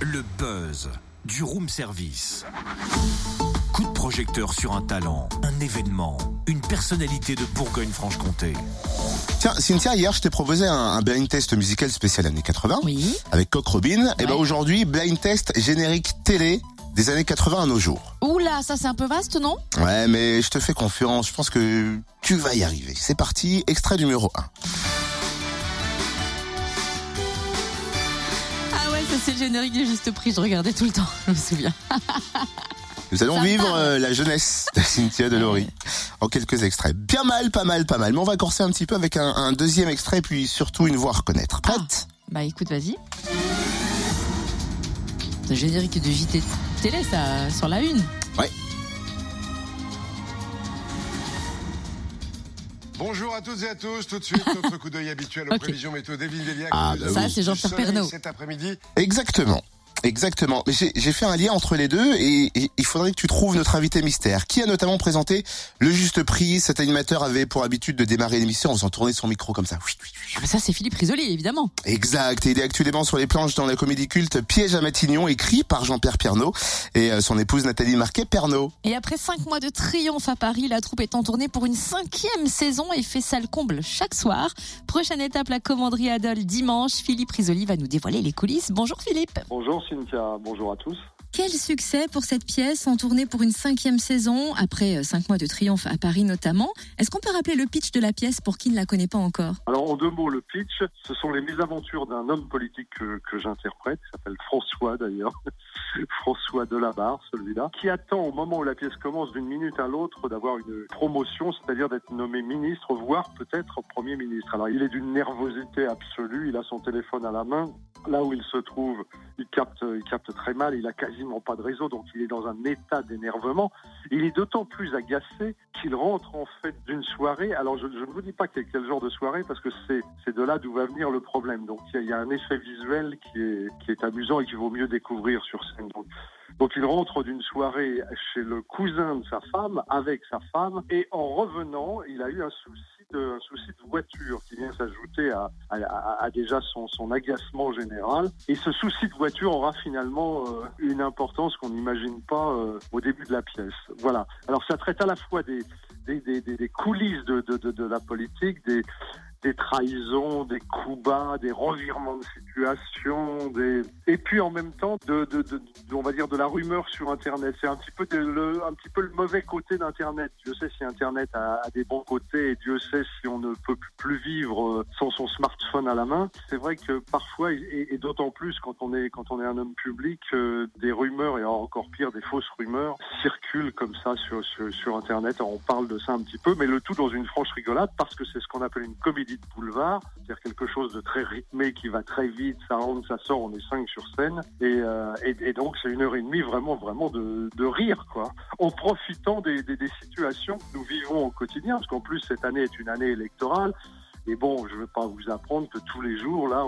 Le buzz du room service. Coup de projecteur sur un talent, un événement, une personnalité de Bourgogne-Franche-Comté. Tiens, Cynthia, hier je t'ai proposé un, un blind test musical spécial années 80 Oui. avec Coq Robin. Et ben Ouais. aujourd'hui, blind test générique télé des années 80 à nos jours. Oula, ça c'est un peu vaste, non? Ouais, mais je te fais confiance, je pense que tu vas y arriver. C'est parti, extrait numéro 1. C'est le générique du juste prix, je regardais tout le temps, je me souviens. Nous allons vivre euh, la jeunesse de Cynthia Delory en quelques extraits. Bien mal, pas mal, pas mal. Mais on va corser un petit peu avec un, un deuxième extrait, puis surtout une voix à reconnaître. Prête? Bah écoute, vas-y. Le générique de JT télé, ça, sur la une. Bonjour à toutes et à tous. Tout de suite, notre coup d'œil habituel aux prévisions météo d'Evelyne Delia. Ah, bah oui. Ça, c'est Jean-Pierre. Cet après-midi. Exactement. Exactement. Mais j'ai j'ai fait un lien entre les deux et, et il faudrait que tu trouves notre invité mystère, qui a notamment présenté le juste prix. Cet animateur avait pour habitude de démarrer l'émission en faisant tourner son micro comme ça. Oui, oui, oui. Ah bah ça c'est Philippe Risoli, évidemment. Exact. Et il est actuellement sur les planches dans la comédie culte Piège à Matignon, écrit par Jean-Pierre Pernaut et euh, son épouse Nathalie Marquet Pernaut. Et après cinq mois de triomphe à Paris, la troupe est en tournée pour une cinquième saison et fait salle comble chaque soir. Prochaine étape, la commanderie Adol dimanche. Philippe Risoli va nous dévoiler les coulisses. Bonjour Philippe. Bonjour Cynthia, bonjour à tous. Quel succès pour cette pièce en tournée pour une cinquième saison, après euh, cinq mois de triomphe à Paris notamment. Est-ce qu'on peut rappeler le pitch de la pièce pour qui ne la connaît pas encore? Alors en deux mots, le pitch, ce sont les mésaventures d'un homme politique que, que j'interprète, qui s'appelle François d'ailleurs, François Delabarre, celui-là, qui attend au moment où la pièce commence d'une minute à l'autre d'avoir une promotion, c'est-à-dire d'être nommé ministre, voire peut-être Premier ministre. Alors il est d'une nervosité absolue, il a son téléphone à la main, là où il se trouve, il capte, il capte très mal, il a quasiment pas de réseau, donc il est dans un état d'énervement. Il est d'autant plus agacé qu'il rentre en fait d'une soirée. Alors je, ne vous dis pas quel, genre de soirée parce que c'est de là d'où va venir le problème. Donc il y, a, un effet visuel qui est amusant et qu'il vaut mieux découvrir sur scène. Donc il rentre d'une soirée chez le cousin de sa femme avec sa femme et en revenant, il a eu un souci de, un souci de voiture qui vient s'ajouter à, à, à- déjà son, son agacement général. Et ce souci de voiture aura finalement euh, une importance qu'on n'imagine pas euh, au début de la pièce. Voilà. Alors ça traite à la fois des, des, des, des- coulisses de, de, de, de la politique, des trahisons, des coups bas, des revirements de situation, et puis en même temps, de, de, de, on va dire de la rumeur sur Internet. C'est un petit peu le, un petit peu le mauvais côté d'Internet. Dieu sait si Internet a, des bons côtés et Dieu sait si on ne peut plus vivre euh, sans son smartphone à la main. C'est vrai que parfois, et, d'autant plus quand on est quand on est un homme public, euh, des rumeurs et encore pire des fausses rumeurs circulent comme ça sur, sur sur Internet. On parle de ça un petit peu, mais le tout dans une franche rigolade parce que c'est ce qu'on appelle une comédie de c'est-à-dire quelque chose de très rythmé qui va très vite, ça rentre, ça sort, on est cinq sur scène, et, euh, et, donc c'est une heure et demie vraiment vraiment de, de rire quoi, en profitant des, des situations que nous vivons au quotidien, parce qu'en plus cette année est une année électorale, et bon, je ne vais pas vous apprendre que tous les jours là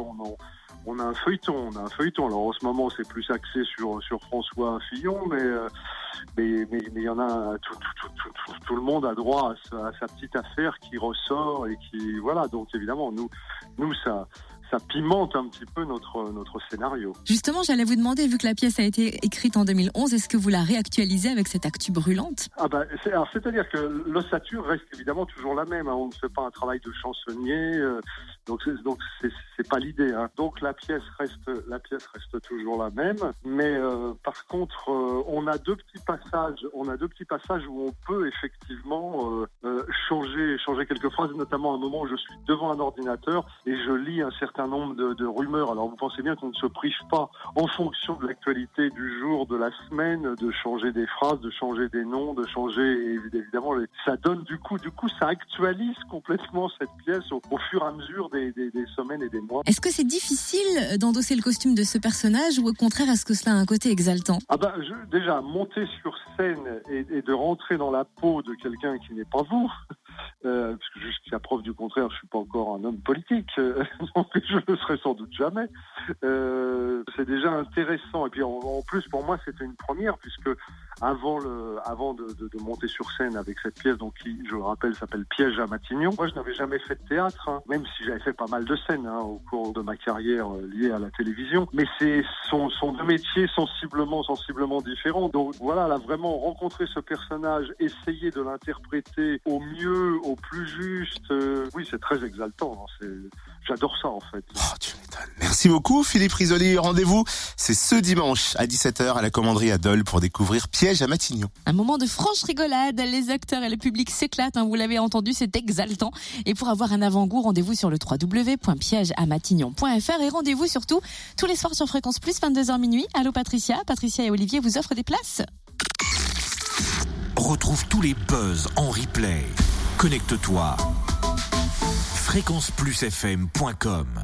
on a un feuilleton, on a un feuilleton. Alors en ce moment, c'est plus axé sur François Fillon, mais euh, mais mais mais il y en a tout le monde a droit à sa, à sa petite affaire qui ressort et qui voilà. Donc évidemment, nous nous ça ça pimente un petit peu notre notre scénario. Justement, j'allais vous demander, vu que la pièce a été écrite en 2011, est-ce que vous la réactualisez avec cette actu brûlante? Ah bah, alors c'est-à-dire que l'ossature reste évidemment toujours la même. hein. On ne fait pas un travail de chansonnier, euh, donc c'est, donc c'est, pas l'idée. hein. Donc la pièce reste la pièce reste toujours la même, mais euh, par contre euh, on a deux petits passages. On a deux petits passages où on peut effectivement changer changer quelques phrases, notamment un moment où je suis devant un ordinateur et je lis un certain nombre de, de rumeurs. Alors vous pensez bien qu'on ne se prive pas en fonction de l'actualité du jour, de la semaine, de changer des phrases, de changer des noms, de changer évidemment les- ça donne du coup du coup ça actualise complètement cette pièce au, au fur et à mesure des, des- des semaines et des mois. Est-ce que c'est difficile d'endosser le costume de ce personnage ou au contraire est-ce que cela a un côté exaltant? Ah bah je- déjà monter sur scène et, et de rentrer dans la peau de quelqu'un qui n'est pas vous. Euh, parce que jusqu'à preuve du contraire, je suis pas encore un homme politique, euh, donc je ne serai sans doute jamais. Euh, c'est déjà intéressant. Et puis en plus, pour moi, c'était une première, puisque avant le, avant de, de, de, monter sur scène avec cette pièce, donc qui, je le rappelle, s'appelle Piège à Matignon. Moi, je n'avais jamais fait de théâtre, hein, même si j'avais fait pas mal de scènes hein, au cours de ma carrière euh, liée à la télévision. Mais c'est sont, sont deux métiers sensiblement, sensiblement différents. Donc voilà, là vraiment rencontrer ce personnage, essayer de l'interpréter au mieux, au plus juste. Euh, oui, c'est très exaltant. Hein, J'adore ça en fait. Oh, tu Merci beaucoup Philippe Risoli. Rendez-vous, c'est ce dimanche à 17h à la commanderie Adol pour découvrir Piège à Matignon. Un moment de franche rigolade, les acteurs et le public s'éclatent, hein, vous l'avez entendu, c'est exaltant. Et pour avoir un avant-goût, rendez-vous sur le www.piègeamatignon.fr et rendez-vous surtout tous les soirs sur Fréquence Plus, 22h minuit. Allô Patricia, Patricia et Olivier vous offrent des places. Retrouve tous les buzz en replay. Connecte-toi. fréquenceplusfm.com